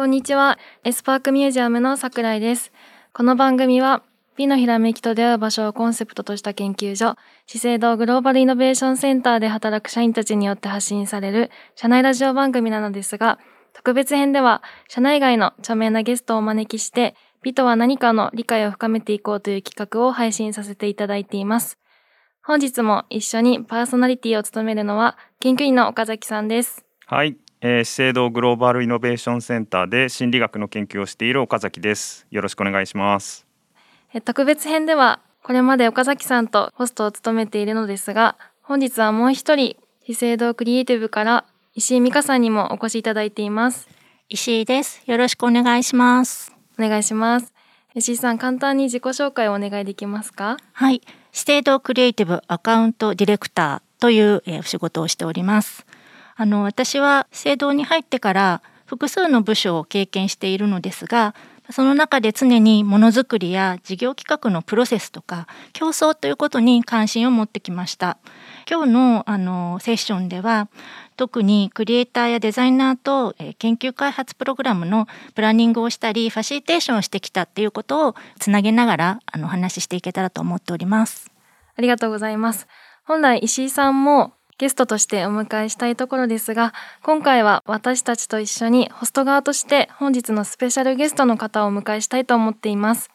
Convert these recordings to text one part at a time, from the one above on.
こんにちは。エスパークミュージアムの桜井です。この番組は、美のひらめきと出会う場所をコンセプトとした研究所、資生堂グローバルイノベーションセンターで働く社員たちによって発信される社内ラジオ番組なのですが、特別編では、社内外の著名なゲストをお招きして、美とは何かの理解を深めていこうという企画を配信させていただいています。本日も一緒にパーソナリティを務めるのは、研究員の岡崎さんです。はい、えー、資生堂グローバルイノベーションセンターで心理学の研究をしている岡崎です。よろしくお願いします。え特別編では、これまで岡崎さんとホストを務めているのですが、本日はもう一人、資生堂クリエイティブから石井美香さんにもお越しいただいています。石井です。よろしくお願いします。お願いします。石井さん、簡単に自己紹介をお願いできますか？はい。資生堂クリエイティブアカウントディレクターという、えー、お仕事をしております。あの私は資生堂に入ってから複数の部署を経験しているのですが、その中で常にものづくりや事業企画のプロセスとか競争ということに関心を持ってきました。今日のあのセッションでは特にクリエイターやデザイナーと、研究開発プログラムのプランニングをしたりファシリテーションをしてきたっていうことをつなげながらあの話ししていけたらと思っております。ありがとうございます。本来石井さんもゲストとしてお迎えしたいところですが、今回は私たちと一緒にホスト側として本日のスペシャルゲストの方をお迎えしたいと思っています。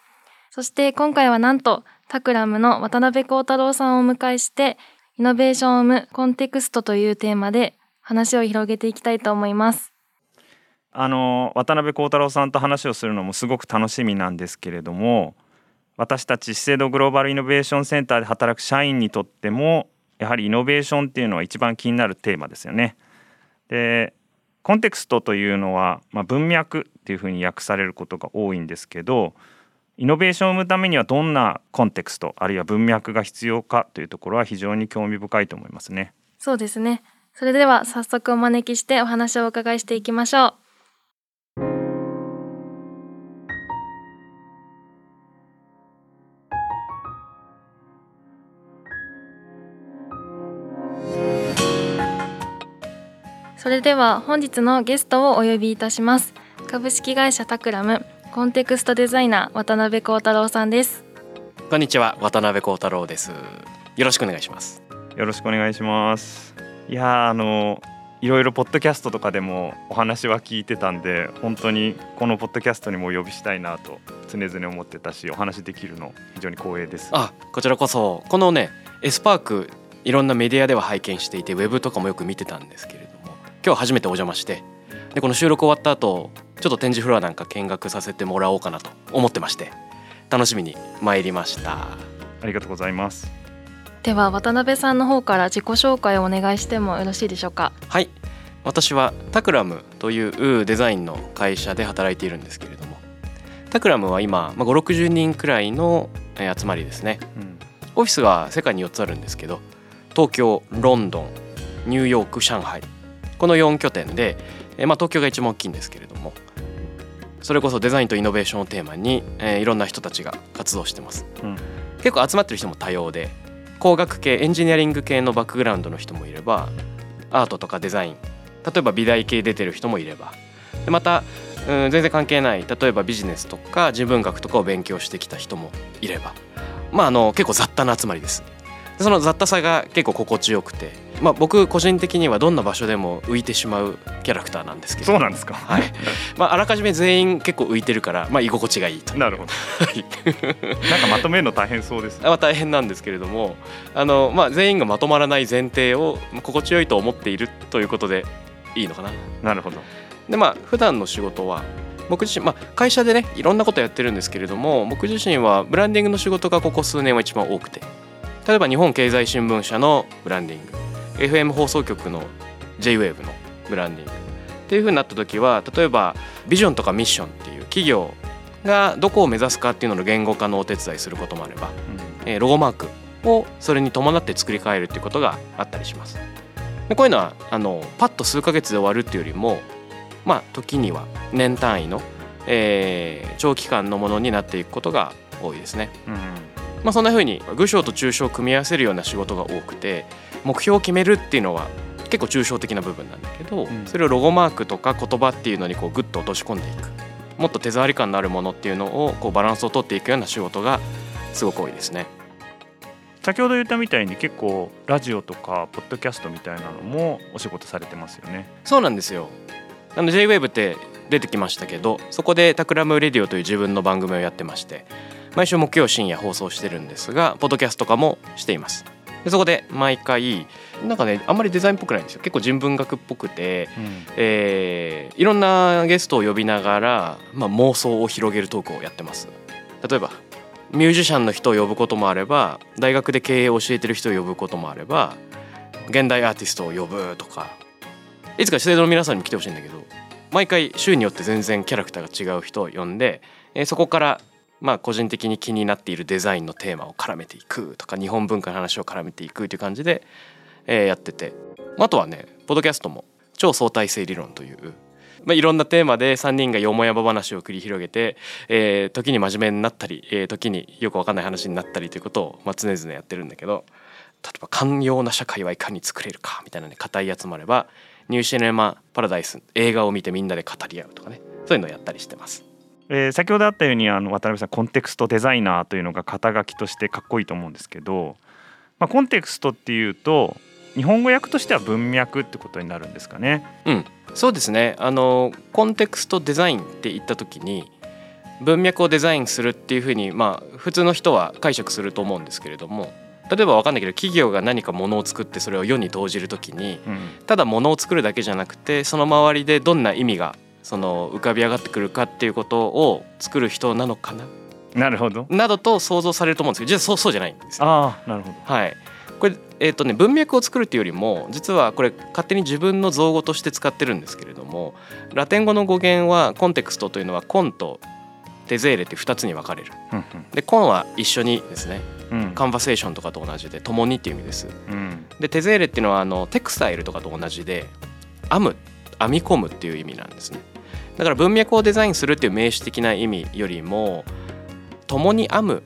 そして今回はなんとタクラムの渡辺幸太郎さんをお迎えして、イノベーションを生むコンテクストというテーマで話を広げていきたいと思います。あの渡辺幸太郎さんと話をするのもすごく楽しみなんですけれども、私たち資生堂グローバルイノベーションセンターで働く社員にとってもやはりイノベーションっていうのは一番気になるテーマですよね。でコンテクストというのは、まあ、文脈っていうふうに訳されることが多いんですけどイノベーションを生むためにはどんなコンテクストあるいは文脈が必要かというところは非常に興味深いと思いますね。そうですね。それでは早速お招きしてお話をお伺いしていきましょう。それでは本日のゲストをお呼びいたします。株式会社タクラムコンテクストデザイナー渡辺幸太郎さんです。こんにちは渡辺幸太郎です。よろしくお願いします。よろしくお願いします。いやあのいろいろポッドキャストとかでもお話は聞いてたんで本当にこのポッドキャストにもお呼びしたいなと常々思ってたしお話できるの非常に光栄です。あこちらこそこのねエスパークいろんなメディアでは拝見していてウェブとかもよく見てたんですけれども今日初めてお邪魔してでこの収録終わった後ちょっと展示フロアなんか見学させてもらおうかなと思ってまして楽しみに参りました。ありがとうございます。では渡辺さんの方から自己紹介をお願いしてもよろしいでしょうか？はい。私はタクラムというデザインの会社で働いているんですけれどもタクラムは今、まあ、560人くらいの集まりですね、うん、オフィスが世界に4つあるんですけど東京ロンドンニューヨーク上海この4拠点で、まあ、東京が一番大きいんですけれどもそれこそデザインとイノベーションをテーマに、えー、いろんな人たちが活動してます、うん、結構集まってる人も多様で工学系エンジニアリング系のバックグラウンドの人もいればアートとかデザイン例えば美大系出てる人もいればでまた、うん、全然関係ない例えばビジネスとか人文学とかを勉強してきた人もいればまああの結構雑多な集まりです。その雑多さが結構心地よくて、まあ、僕個人的にはどんな場所でも浮いてしまうキャラクターなんですけど。そうなんですか、はい。まあ、あらかじめ全員結構浮いてるから、まあ、居心地がいいと。なるほど。なんかまとめるの大変そうです、ね、まあ、大変なんですけれどもあの、まあ、全員がまとまらない前提を心地よいと思っているということでいいのかな。なるほど。でまあ普段の仕事は僕自身、まあ、会社でねいろんなことやってるんですけれども僕自身はブランディングの仕事がここ数年は一番多くて。例えば日本経済新聞社のブランディング FM 放送局の JWAVE のブランディングっていう風になった時は例えばビジョンとかミッションっていう企業がどこを目指すかっていうのの言語化のお手伝いすることもあれば、うん、えー、ロゴマークをそれに伴って作り変えるっていうことがあったりします。でこういうのはあのパッと数ヶ月で終わるっていうよりもまあ時には年単位の、えー、長期間のものになっていくことが多いですね。うんまあ、そんな風に具象と抽象を組み合わせるような仕事が多くて目標を決めるっていうのは結結構抽象的な部分なんだけど、うん、それをロゴマークとか言葉っていうのにこうグッと落とし込んでいくもっと手触り感のあるものっていうのをこうバランスをとっていくような仕事がすごく多いですね。先ほど言ったみたいに結構ラジオとかポッドキャストみたいなのもお仕事されてますよね。そうなんですよあの JWAVE って出てきましたけどそこで「タクラムレディオ」という自分の番組をやってまして毎週木曜深夜放送してるんですがポッドキャストとかもしています。でそこで毎回なんかねあんまりデザインっぽくないんですよ。結構人文学っぽくて、うん、えー、いろんなゲストを呼びながら、まあ、妄想を広げるトークをやってます。例えばミュージシャンの人を呼ぶこともあれば大学で経営を教えてる人を呼ぶこともあれば現代アーティストを呼ぶとか。いつか資生堂の皆さんにも来てほしいんだけど毎回週によって全然キャラクターが違う人を呼んで、えー、そこからまあ個人的に気になっているデザインのテーマを絡めていくとか日本文化の話を絡めていくという感じで、えー、やっててあとはねポッドキャストも超相対性理論というまあ、いろんなテーマで3人がよもやま話を繰り広げて、えー、時に真面目になったり、えー、時によく分かんない話になったりということを、まあ、常々やってるんだけど例えば寛容な社会はいかに作れるかみたいなね硬いやつもあればニューシネマ・パラダイス映画を見てみんなで語り合うとかねそういうのをやったりしてます。えー、先ほどあったようにあの渡辺さんコンテクストデザイナーというのが肩書きとしてかっこいいと思うんですけど、まあ、コンテクストっていうと日本語訳としては文脈ってことになるんですかね。うん、そうですね。あのコンテクストデザインって言った時に文脈をデザインするっていうふうにまあ普通の人は解釈すると思うんですけれども例えば分かんないけど企業が何かものを作ってそれを世に投じる時に、うん、ただものを作るだけじゃなくてその周りでどんな意味がその浮かび上がってくるかっていうことを作る人なのかな？なるほど。などと想像されると思うんですけど実はそうそうじゃないんです。ああなるほど。はい。これえーとね、文脈を作るっていうよりも実はこれ勝手に自分の造語として使ってるんですけれどもラテン語の語源はコンテクストというのはコンとテゼーレって2つに分かれる。でコンは一緒にですね。うん、カンバセーションとかと同じで共にっていう意味です。うん、でテゼーレっていうのはあのテクスタイルとかと同じで編む編み込むっていう意味なんですね。だから文脈をデザインするっていう名詞的な意味よりも共に編む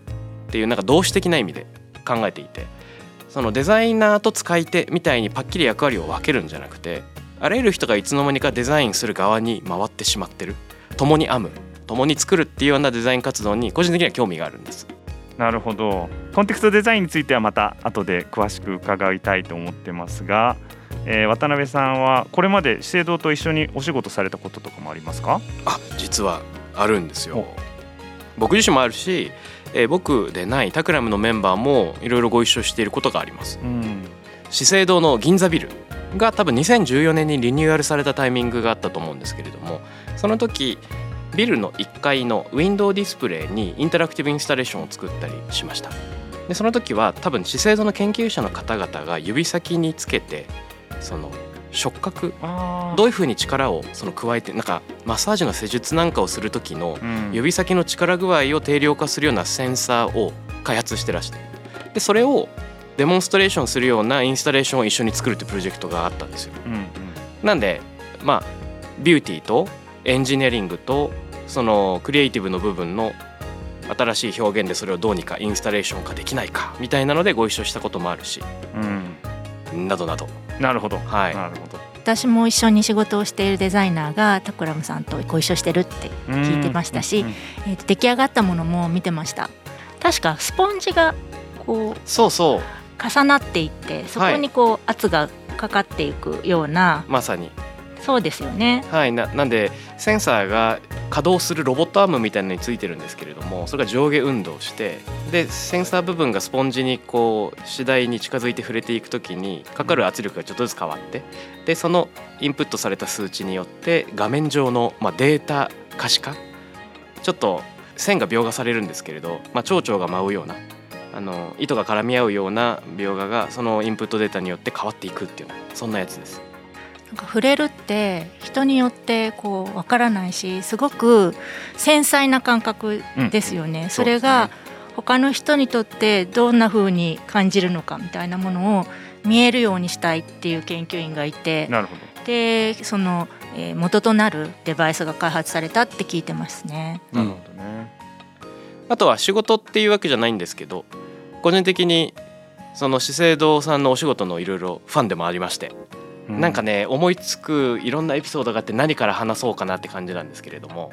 っていうなんか動詞的な意味で考えていてそのデザイナーと使い手みたいにパッキリ役割を分けるんじゃなくてあらゆる人がいつの間にかデザインする側に回ってしまってる共に編む共に作るっていうようなデザイン活動に個人的には興味があるんです。なるほど。コンテクストデザインについてはまた後で詳しく伺いたいと思ってますが、えー、渡辺さんはこれまで資生堂と一緒にお仕事されたこととかもありますか？あ実はあるんですよ。僕自身もあるし、えー、僕でないタクラムのメンバーもいろいろご一緒していることがあります、うん、資生堂の銀座ビルが多分2014年にリニューアルされたタイミングがあったと思うんですけれどもその時ビルの1階のウィンドウディスプレイにインタラクティブインスタレーションを作ったりしました。でその時は多分資生堂の研究者の方々が指先につけてその触覚どういうふうに力をその加えてなんかマッサージの施術なんかをする時の指先の力具合を定量化するようなセンサーを開発してらして。でそれをデモンストレーションするようなインスタレーションを一緒に作るっていうプロジェクトがあったんですよ。うんうん、なんでまあビューティーとエンジニアリングとそのクリエイティブの部分の新しい表現でそれをどうにかインスタレーション化できないかみたいなのでご一緒したこともあるし、うん、などなど。なるほど。はい。なるほど。私も一緒に仕事をしているデザイナーがタクラムさんとご一緒してるって聞いてましたし、えー、と出来上がったものも見てました。確かスポンジがこうそうそう。重なっていってそこにこう圧がかかっていくような、まさにそうですよねはいななんでセンサーが稼働するロボットアームみたいなのについてるんですけれどもそれが上下運動してでセンサー部分がスポンジにこう次第に近づいて触れていく時にかかる圧力がちょっとずつ変わってでそのインプットされた数値によって画面上の、まあ、データ可視化ちょっと線が描画されるんですけれど、まあ、蝶々が舞うようなあの糸が絡み合うような描画がそのインプットデータによって変わっていくっていうそんなやつです。なんか触れるって人によってこうわからないしすごく繊細な感覚ですよね。うん、それが他の人にとってどんな風に感じるのかみたいなものを見えるようにしたいっていう研究員がいてでその、えー、元となるデバイスが開発されたって聞いてますね。なるほどね。あとは仕事っていうわけじゃないんですけど個人的にその資生堂さんのお仕事のいろいろファンでもありまして。なんかね思いつくいろんなエピソードがあって何から話そうかなって感じなんですけれども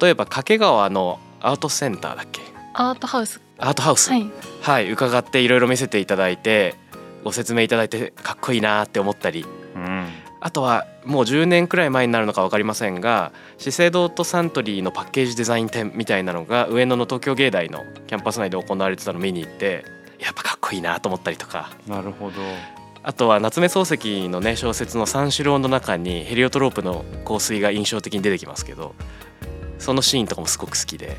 例えば掛川のアートセンターだっけ？アートハウス。アートハウス、はい、はい、伺っていろいろ見せていただいてご説明いただいてかっこいいなって思ったり、うん、あとはもう10年くらい前になるのか分かりませんが資生堂とサントリーのパッケージデザイン展みたいなのが上野の東京芸大のキャンパス内で行われてたのを見に行ってやっぱかっこいいなと思ったりとか。なるほどあとは夏目漱石のね小説の三四郎の中にヘリオトロープの香水が印象的に出てきますけどそのシーンとかもすごく好きで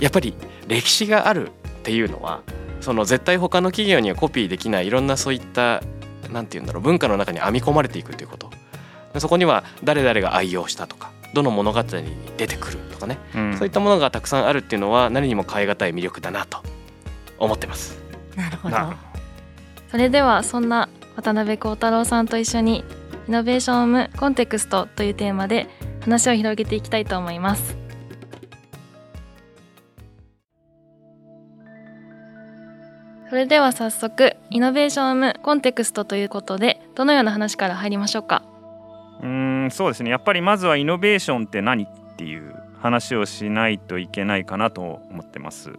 やっぱり歴史があるっていうのはその絶対他の企業にはコピーできないいろんなそういった何て言うんだろう文化の中に編み込まれていくということ。そこには誰々が愛用したとかどの物語に出てくるとかね、うん、そういったものがたくさんあるっていうのは何にも代え難い魅力だなと思ってます。なるほどそれではそんな渡辺幸太郎さんと一緒にイノベーション・オム・コンテクストというテーマで話を広げていきたいと思います。それでは早速イノベーション・オム・コンテクストということでどのような話から入りましょうか？うんそうですね。やっぱりまずはイノベーションって何っていう話をしないといけないかなと思ってます。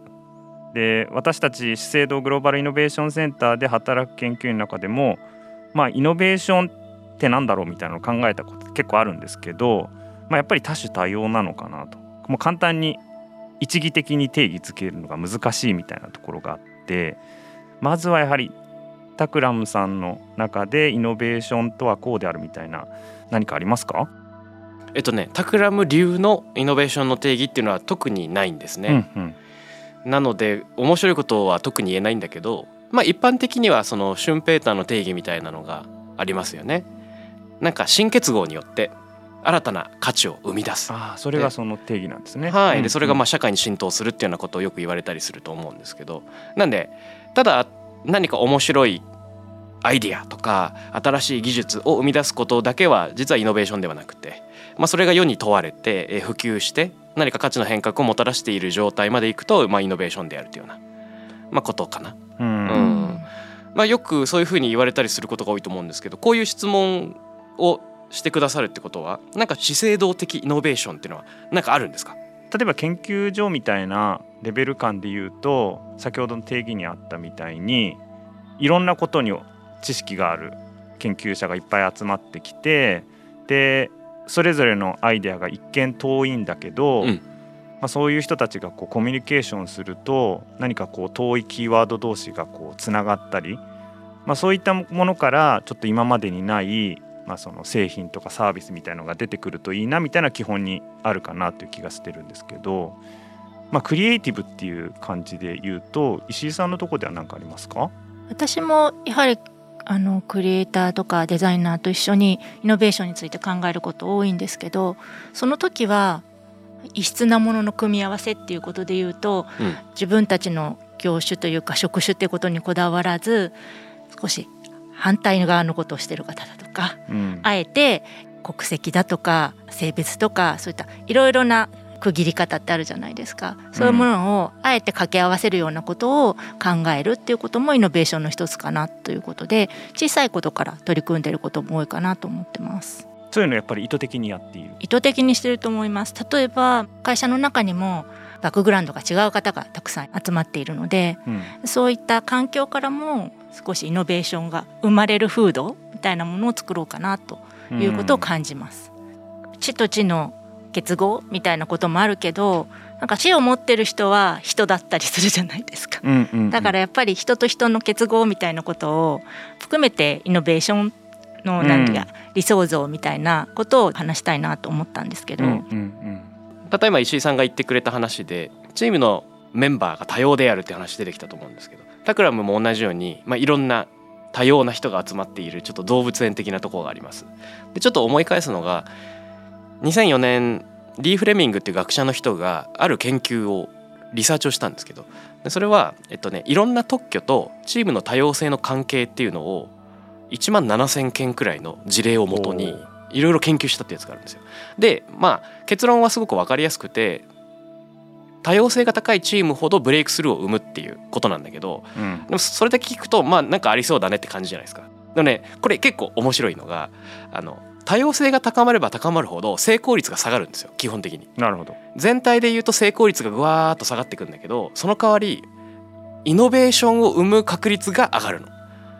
で私たち資生堂グローバルイノベーションセンターで働く研究員の中でもまあイノベーションってなんだろうみたいなのを考えたこと結構あるんですけど、まあ、やっぱり多種多様なのかなと。もう簡単に一義的に定義づけるのが難しいみたいなところがあってまずはやはりタクラムさんの中でイノベーションとはこうであるみたいな何かありますか？えっとねタクラム流のイノベーションの定義っていうのは特にないんですね。うんうんなので面白いことは特に言えないんだけど、まあ、一般的にはそのシュンペーターの定義みたいなのがありますよね。なんか新結合によって新たな価値を生み出すあそれがその定義なんですね。はい、でそれがまあ社会に浸透するっていうようなことをよく言われたりすると思うんですけどなんでただ何か面白いアイディアとか新しい技術を生み出すことだけは実はイノベーションではなくて、まあ、それが世に問われて普及して何か価値の変革をもたらしている状態までいくと、まあ、イノベーションであるというような、まあ、ことかな。うん、うん。まあ、よくそういうふうに言われたりすることが多いと思うんですけどこういう質問をしてくださるってことはなんか資生堂的イノベーションっていうのは何かあるんですか？例えば研究所みたいなレベル感で言うと先ほどの定義にあったみたいにいろんなことに知識がある研究者がいっぱい集まってきてでそれぞれのアイデアが一見遠いんだけど、うん、まあ、そういう人たちがこうコミュニケーションすると何かこう遠いキーワード同士がこうつながったり、まあ、そういったものからちょっと今までにない、まあ、その製品とかサービスみたいのが出てくるといいなみたいな基本にあるかなという気がしてるんですけど、まあ、クリエイティブっていう感じで言うと石井さんのとこでは何かありますか？私もやはりあのクリエイターとかデザイナーと一緒にイノベーションについて考えること多いんですけどその時は異質なものの組み合わせっていうことで言うと、うん、自分たちの業種というか職種ってことにこだわらず少し反対側のことをしてる方だとか、うん、あえて国籍だとか性別とかそういったいろいろな区切り方ってあるじゃないですか。そういうものをあえて掛け合わせるようなことを考えるっていうこともイノベーションの一つかなということで小さいことから取り組んでることも多いかなと思ってます。そういうのやっぱり意図的にやっている。意図的にしてると思います。例えば会社の中にもバックグラウンドが違う方がたくさん集まっているので、うん、そういった環境からも少しイノベーションが生まれる風土みたいなものを作ろうかなということを感じます。うん、地と地の結合みたいなこともあるけどなんか死を持ってる人は人だったりするじゃないですか、うんうんうん、だからやっぱり人と人の結合みたいなことを含めてイノベーションの何か理想像みたいなことを話したいなと思ったんですけど、うんうんうん、例えば石井さんが言ってくれた話でチームのメンバーが多様であるって話出てきたと思うんですけどタクラムも同じように、まあ、いろんな多様な人が集まっているちょっと動物園的なところがあります。でちょっと思い返すのが2004年リー・フレミングっていう学者の人がある研究をリサーチをしたんですけどそれは、えっとね、いろんな特許とチームの多様性の関係っていうのを1万7,000件くらいの事例をもとにいろいろ研究したってやつがあるんですよ。でまあ結論はすごく分かりやすくて多様性が高いチームほどブレイクスルーを生むっていうことなんだけど、うん、でもそれだけ聞くとまあなんかありそうだねって感じじゃないですか。のねこれ結構面白いのがあの多様性が高まれば高まるほど成功率が下がるんですよ。基本的に。なるほど。全体で言うと成功率がぐわーっと下がってくんだけどその代わりイノベーションを生む確率が上がるの。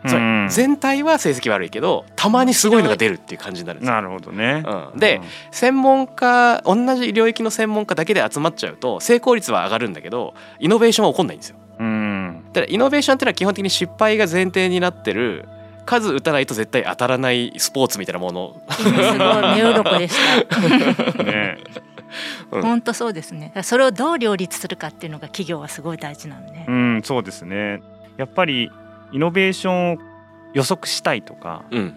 つまり全体は成績悪いけどたまにすごいのが出るっていう感じになるんですなるほどね、うん、で、専門家同じ領域の専門家だけで集まっちゃうと成功率は上がるんだけどイノベーションは起こんないんですよ。うん、だからイノベーションっていうのは基本的に失敗が前提になってる数打たないと絶対当たらないスポーツみたいなもの。すごい目鱗でした。ね。本当そうですね。それをどう両立するかっていうのが企業はすごい大事なのね。うん、そうですね。やっぱりイノベーションを予測したいとか、うん、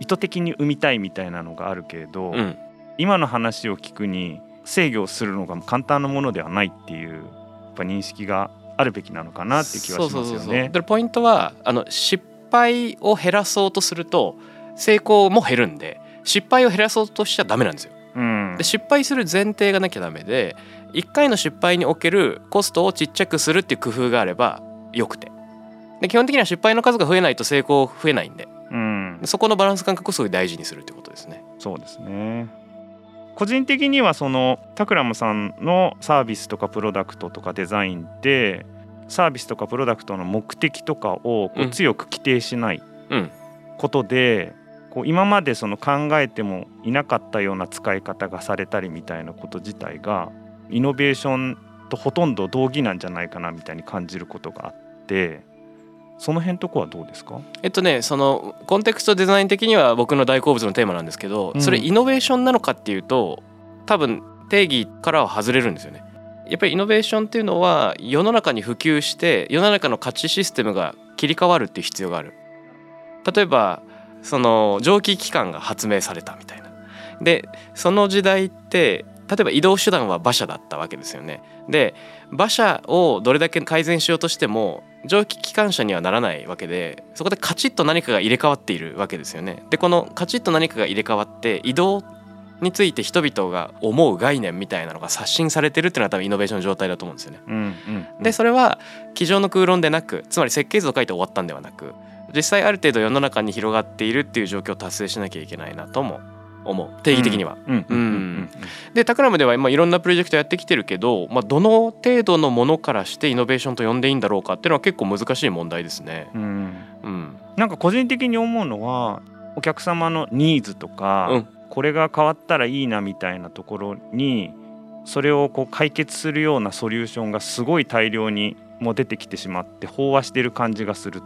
意図的に生みたいみたいなのがあるけれど、うん、今の話を聞くに制御するのが簡単なものではないっていうやっぱ認識があるべきなのかなって気はしますよね。でポイントはあの失敗を減らそうとすると成功も減るんで失敗を減らそうとしちゃダメなんですよ。うん、で失敗する前提がなきゃダメで1回の失敗におけるコストをちっちゃくするっていう工夫があればよくてで基本的には失敗の数が増えないと成功増えないんで、うん、そこのバランス感覚をすごい大事にするってことですね。そうですね個人的にはそのタクラムさんのサービスとかプロダクトとかデザインってサービスとかプロダクトの目的とかをこう強く規定しないことで、こう今までその考えてもいなかったような使い方がされたりみたいなこと自体がイノベーションとほとんど同義なんじゃないかなみたいに感じることがあってその辺とこはどうですか？えっとねそのコンテクストデザイン的には僕の大好物のテーマなんですけど、それイノベーションなのかっていうと多分定義からは外れるんですよね。やっぱりイノベーションっていうのは世の中に普及して世の中の価値システムが切り替わるっていう必要がある。例えばその蒸気機関が発明されたみたいな。でその時代って例えば移動手段は馬車だったわけですよね。で馬車をどれだけ改善しようとしても蒸気機関車にはならないわけでそこでカチッと何かが入れ替わっているわけですよね。でこのカチッと何かが入れ替わって移動について人々が思う概念みたいなのが刷新されてるっていうのは多分イノベーションの状態だと思うんですよね。うんうんうん、でそれは机上の空論でなくつまり設計図を書いて終わったんではなく実際ある程度世の中に広がっているっていう状況を達成しなきゃいけないなとも思う定義的には。でタクラムでは今いろんなプロジェクトやってきてるけど、まあ、どの程度のものからしてイノベーションと呼んでいいんだろうかっていうのは結構難しい問題ですね。うん、うん、なんか個人的に思うのはお客様のニーズとか、うん、これが変わったらいいなみたいなところにそれをこう解決するようなソリューションがすごい大量にも出てきてしまって飽和してる感じがする、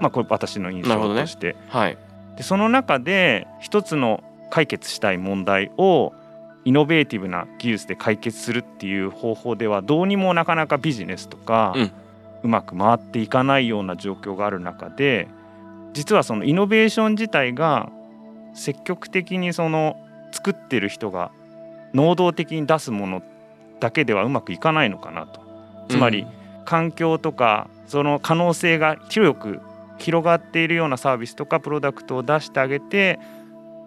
まあ、これ私の印象として。ね。はい、でその中で一つの解決したい問題をイノベーティブな技術で解決するっていう方法ではどうにもなかなかビジネスとか、うん、うまく回っていかないような状況がある中で実はそのイノベーション自体が積極的にその作ってる人が能動的に出すものだけではうまくいかないのかなと。つまり、環境とかその可能性が広く広がっているようなサービスとかプロダクトを出してあげて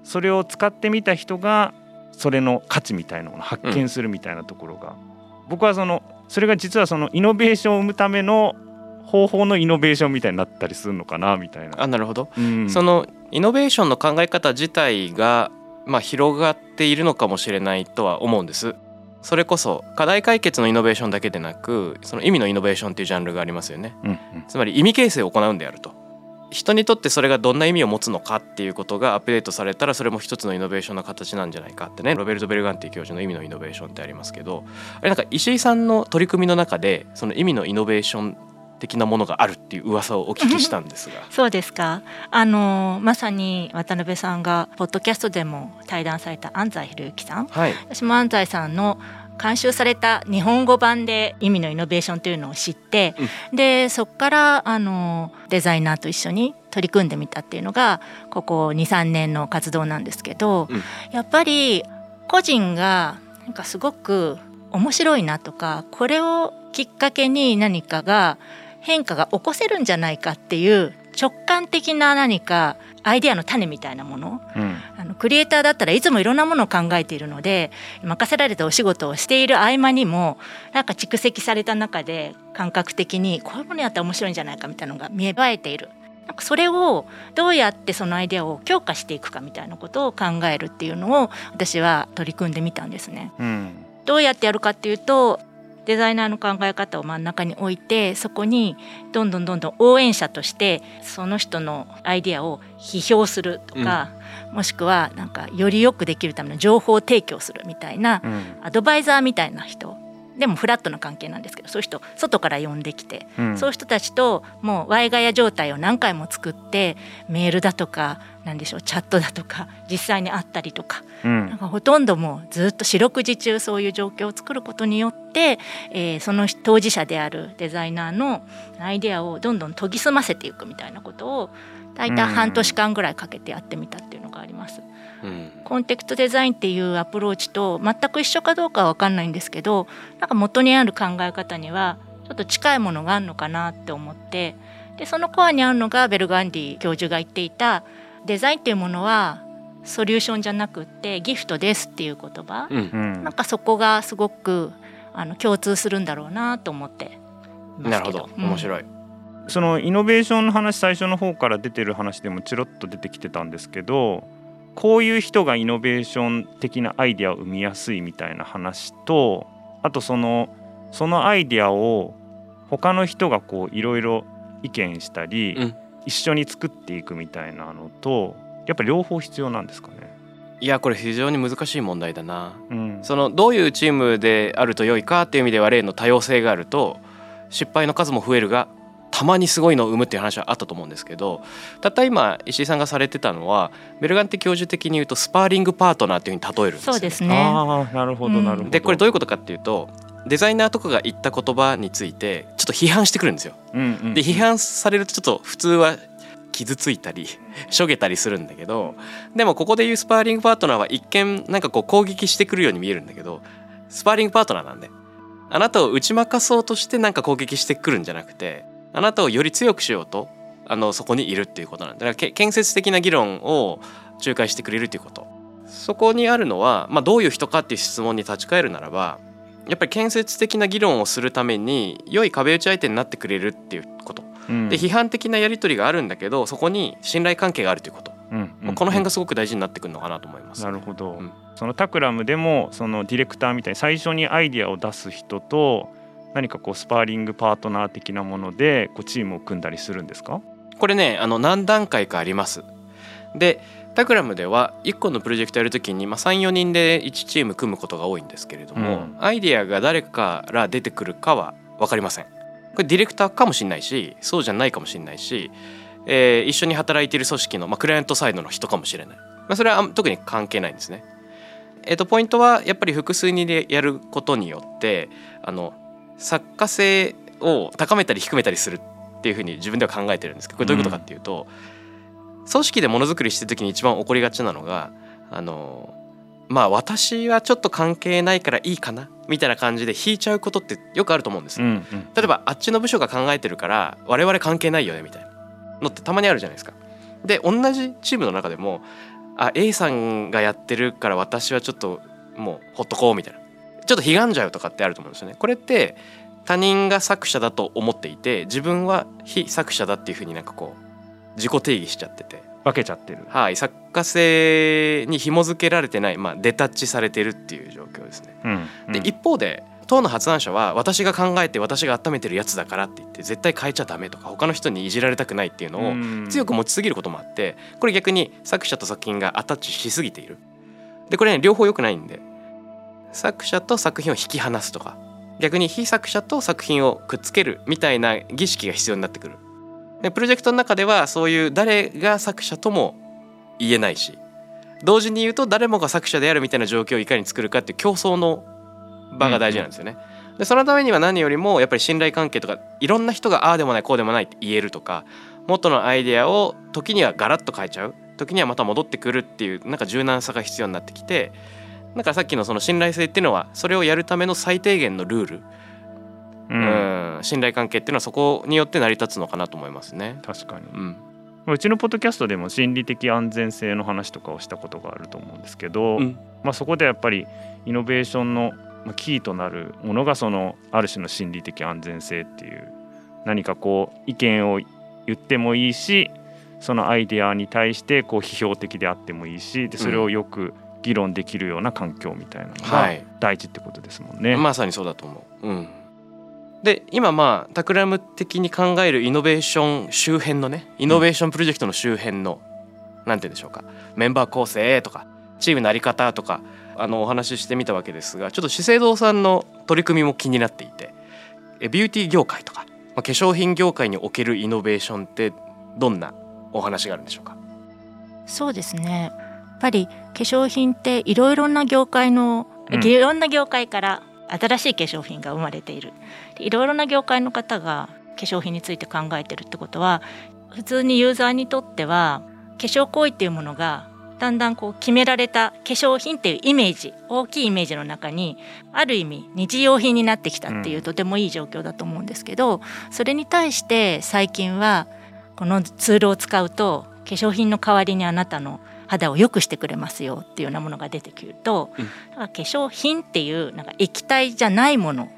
それを使ってみた人がそれの価値みたいなものを発見するみたいなところが、うん、僕はそのそれが実はそのイノベーションを生むための方法のイノベーションみたいになったりするのかなみたいな。あなるほど、うん、そのイノベーションの考え方自体が、まあ、広がっているのかもしれないとは思うんです。それこそ課題解決のイノベーションだけでなくその意味のイノベーションっていうジャンルがありますよね。うんうん、つまり意味形成を行うんであると。人にとってそれがどんな意味を持つのかっていうことがアップデートされたらそれも一つのイノベーションの形なんじゃないかってねロベルト・ベルガンティ教授の意味のイノベーションってありますけどあれなんか石井さんの取り組みの中でその意味のイノベーション的なものがあるっていう噂をお聞きしたんですが。そうですか。あのまさに渡辺さんがポッドキャストでも対談された安西博之さん、はい、私も安西さんの監修された日本語版で意味のイノベーションというのを知って、うん、でそこからあのデザイナーと一緒に取り組んでみたっていうのがここ23年の活動なんですけど、うん、やっぱり個人がなんかすごく面白いなとかこれをきっかけに何かが変化が起こせるんじゃないかっていう直感的な何かアイデアの種みたいなもの、うん、あのクリエイターだったらいつもいろんなものを考えているので任せられたお仕事をしている合間にもなんか蓄積された中で感覚的にこういうものやったら面白いんじゃないかみたいなのが見え映えている。なんかそれをどうやってそのアイデアを強化していくかみたいなことを考えるっていうのを私は取り組んでみたんですね。うん、どうやってやるかっていうとデザイナーの考え方を真ん中に置いてそこにどんどんどんどん応援者としてその人のアイデアを批評するとか、うん、もしくはなんかよりよくできるための情報提供するみたいな、アドバイザーみたいな人でもフラットな関係なんですけどそういう人外から呼んできて、うん、そういう人たちともうワイガヤ状態を何回も作ってメールだとか何でしょうチャットだとか実際に会ったりとかうん、なんかほとんどもうずっと四六時中そういう状況を作ることによって、えー、その当事者であるデザイナーのアイデアをどんどん研ぎ澄ませていくみたいなことを大体半年間ぐらいかけてやってみたっていうのがあります。うん、コンテクトデザインっていうアプローチと全く一緒かどうかは分かんないんですけどなんか元にある考え方にはちょっと近いものがあるのかなって思ってでそのコアにあるのがベルガンディ教授が言っていたデザインっていうものはソリューションじゃなくってギフトですっていう言葉、うん、なんかそこがすごくあの共通するんだろうなと思ってなるほど。面白い、うんそのイノベーションの話最初の方から出てる話でもチロッと出てきてたんですけどこういう人がイノベーション的なアイデアを生みやすいみたいな話とあとそのそのアイデアを他の人がこういろいろ意見したり、うん、一緒に作っていくみたいなのとやっぱ両方必要なんですかね？いやこれ非常に難しい問題だな、うん、そのどういうチームであると良いかっていう意味では例の多様性があると失敗の数も増えるがたまにすごいのを生むっていう話はあったと思うんですけどたった今石井さんがされてたのはベルガンテ教授的に言うとスパーリングパートナーっていうふうに例えるんですそうですね。あなるほどなるほど、でこれどういうことかっていうとデザイナーとかが言った言葉についてちょっと批判してくるんですよ。うんうんうん、で批判されるとちょっと普通は傷ついたりしょげたりするんだけどでもここで言うスパーリングパートナーは一見なんかこう攻撃してくるように見えるんだけどスパーリングパートナーなんであなたを打ち負かそうとしてなんか攻撃してくるんじゃなくてあなたをより強くしようとあのそこにいるっていうことなんだ。から建設的な議論を仲介してくれるということ。そこにあるのは、まあ、どういう人かっていう質問に立ち返るならばやっぱり建設的な議論をするために良い壁打ち相手になってくれるっていうこと、うん、で批判的なやり取りがあるんだけどそこに信頼関係があるということ、うんうん、この辺がすごく大事になってくるのかなと思います。なるほど、うん、そのタクラムでもそのディレクターみたいに最初にアイディアを出す人と何かこうスパーリングパートナー的なものでこうチームを組んだりするんですか？これねあの何段階かあります。でタクラムでは1個のプロジェクトやるときに、まあ、34人で1チーム組むことが多いんですけれども、うん、アイディアが誰から出てくるかは分かりません。これディレクターかもしれないしそうじゃないかもしれないし、えー、一緒に働いている組織の、まあ、クライアントサイドの人かもしれない、まあ、それは特に関係ないんですね。えー、とポイントはやっぱり複数人でやることによってあの作家性を高めたり低めたりするっていうふうに自分では考えてるんですけどこれどういうことかっていうと、うん、組織でものづくりしてる時に一番起こりがちなのがあのまあ私はちょっと関係ないからいいかなみたいな感じで引いちゃうことってよくあると思うんです、うんうん、例えばあっちの部署が考えてるから我々関係ないよねみたいな。のってたまにあるじゃないですか。で同じチームの中でもあ A さんがやってるから私はちょっともうほっとこうみたいなちょっと悲んじゃうとかってあると思うんですよね。これって他人が作者だと思っていて自分は非作者だっていうふうになんかこう自己定義しちゃってて分けちゃってるはい作家性に紐付けられてない、まあ、デタッチされてるっていう状況ですね。うんうん、で一方で当の発案者は私が考えて私が温めてるやつだからって言って絶対変えちゃダメとか他の人にいじられたくないっていうのを強く持ちすぎることもあってこれ逆に作者と作品がアタッチしすぎている。でこれね両方良くないんで作者と作品を引き離すとか逆に非作者と作品をくっつけるみたいな儀式が必要になってくるでプロジェクトの中ではそういう誰が作者とも言えないし同時に言うと誰もが作者であるみたいな状況をいかに作るかっていう競争の場が大事なんですよね。でそのためには何よりもやっぱり信頼関係とかいろんな人がああでもないこうでもないって言えるとか元のアイデアを時にはガラッと変えちゃう時にはまた戻ってくるっていうなんか柔軟さが必要になってきてだからさっきのその信頼性っていうのはそれをやるための最低限のルール、うん、うん。信頼関係っていうのはそこによって成り立つのかなと思いますね。確かに、うん。うちのポッドキャストでも心理的安全性の話とかをしたことがあると思うんですけど、うん、まあ、そこでやっぱりイノベーションのキーとなるものがそのある種の心理的安全性っていう何かこう意見を言ってもいいしそのアイデアに対してこう批評的であってもいいしでそれをよく議論できるような環境みたいなのが大事ってことですもんね。まさにそうだと思う、うん、で今まあタクラム的に考えるイノベーション周辺のねイノベーションプロジェクトの周辺の、うん、なんて言うんでしょうか。メンバー構成とかチームの在り方とかあのお話ししてみたわけですがちょっと資生堂さんの取り組みも気になっていてビューティー業界とか、まあ、化粧品業界におけるイノベーションってどんなお話があるんでしょうか？そうですねぱり化粧品っていろいろな業界の、うん、いろんな業界から新しい化粧品が生まれている。いろいろな業界の方が化粧品について考えてるってことは普通にユーザーにとっては化粧行為っていうものがだんだんこう決められた化粧品っていうイメージ大きいイメージの中にある意味日用品になってきたっていうとてもいい状況だと思うんですけどそれに対して最近はこのツールを使うと化粧品の代わりにあなたの肌を良くしてくれますよっていうようなものが出てくると、うん、化粧品っていうなんか液体じゃないもの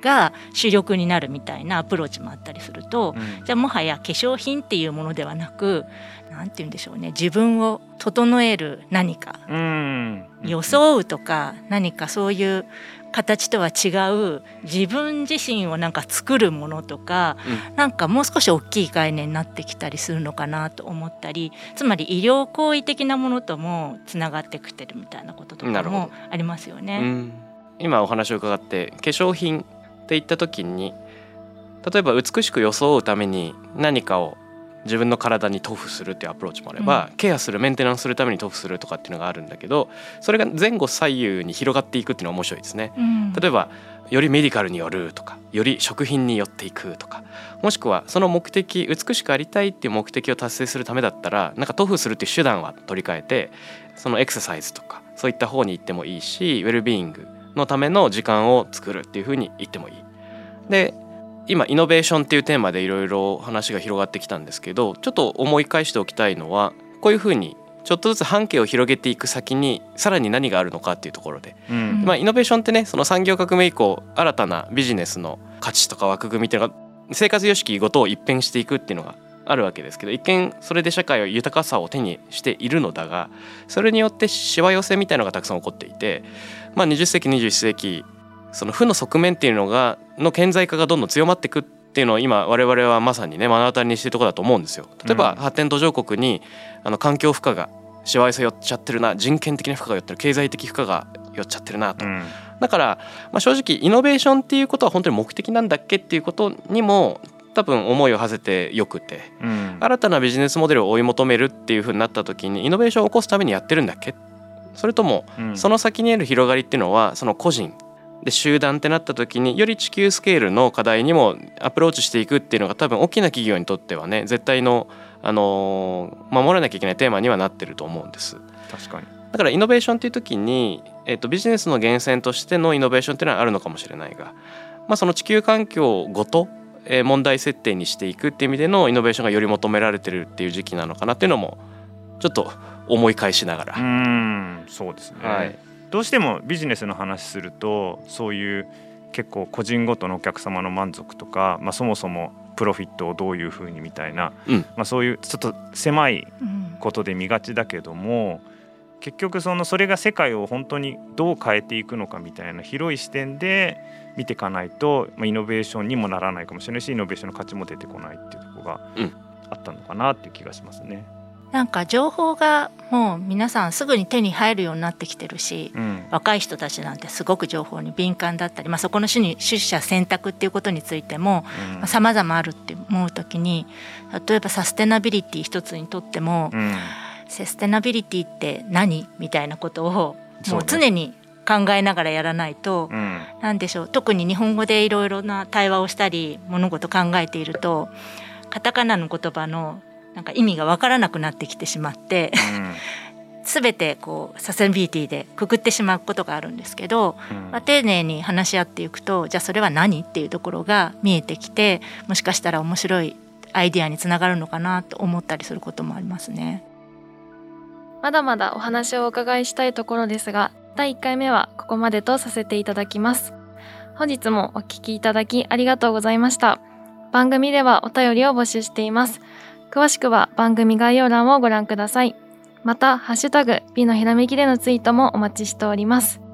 が主力になるみたいなアプローチもあったりすると、うん、じゃあもはや化粧品っていうものではなく何て言うんでしょうね自分を整える何か、うん、装うとか何かそういう形とは違う自分自身をなんか作るものとか、うん、なんかもう少し大きい概念になってきたりするのかなと思ったりつまり医療行為的なものともつながってきてるみたいなこととかもありますよね。うん、今お話を伺って化粧品って言った時に例えば美しく装うために何かを自分の体に塗布するっていうアプローチもあれば、うん、ケアするメンテナンスするために塗布するとかっていうのがあるんだけどそれが前後左右に広がっていくっていうのは面白いですね。うん、例えばよりメディカルによるとかより食品によっていくとかもしくはその目的美しくありたいっていう目的を達成するためだったらなんか塗布するっていう手段は取り替えてそのエクササイズとかそういった方に行ってもいいしウェルビーイングのための時間を作るっていうふうに言ってもいい。で今イノベーションっていうテーマでいろいろ話が広がってきたんですけどちょっと思い返しておきたいのはこういうふうにちょっとずつ半径を広げていく先にさらに何があるのかっていうところで、うん、まあ、イノベーションってねその産業革命以降新たなビジネスの価値とか枠組みっていうのが生活様式ごとを一変していくっていうのがあるわけですけど一見それで社会は豊かさを手にしているのだがそれによってしわ寄せみたいのがたくさん起こっていて、まあ、20世紀21世紀その負の側面っていうのがの顕在化がどんどん強まっていくっていうのを今我々はまさにね目の当たりにしてるところだと思うんですよ。例えば発展途上国にあの環境負荷がしわ寄せ寄っちゃってるな人権的な負荷が寄ってる経済的負荷が寄っちゃってるなと。うん、だから、まあ、正直イノベーションっていうことは本当に目的なんだっけっていうことにも多分思いを馳せてよくて、うん、新たなビジネスモデルを追い求めるっていうふうになった時にイノベーションを起こすためにやってるんだっけ？それとも、その先にある広がりっていうのはその個人で集団ってなった時により地球スケールの課題にもアプローチしていくっていうのが多分大きな企業にとってはね絶対の、あのー、守らなきゃいけないテーマにはなってると思うんです。確かにだからイノベーションっていう時に、えーと、ビジネスの源泉としてのイノベーションっていうのはあるのかもしれないが、まあ、その地球環境ごと問題設定にしていくっていう意味でのイノベーションがより求められてるっていう時期なのかなっていうのもちょっと思い返しながら。うんそうですね、はいどうしてもビジネスの話するとそういう結構個人ごとのお客様の満足とか、まあ、そもそもプロフィットをどういうふうにみたいな、うん、まあ、そういうちょっと狭いことで見がちだけども、うん、結局そのそれが世界を本当にどう変えていくのかみたいな広い視点で見ていかないと、まあ、イノベーションにもならないかもしれないしイノベーションの価値も出てこないっていうところがあったのかなっていう気がしますね。なんか情報がもう皆さんすぐに手に入るようになってきてるし、うん、若い人たちなんてすごく情報に敏感だったり、まあ、そこの種に出社選択っていうことについてもさまざ、まあ、あるって思う時に例えばサステナビリティ一つにとっても、うん、サステナビリティって何みたいなことをもう常に考えながらやらないと、うん、何でしょう特に日本語でいろいろな対話をしたり物事考えているとカタカナの言葉のなんか意味が分からなくなってきてしまって、うん、全てこうサステナビリティでくくってしまうことがあるんですけど、うん、まあ、丁寧に話し合っていくとじゃあそれは何っていうところが見えてきてもしかしたら面白いアイデアにつながるのかなと思ったりすることもありますね。まだまだお話をお伺いしたいところですが第1回目はここまでとさせていただきます。本日もお聞きいただきありがとうございました。番組ではお便りを募集しています。詳しくは番組概要欄をご覧ください。また、ハッシュタグ、美のひらめきでのツイートもお待ちしております。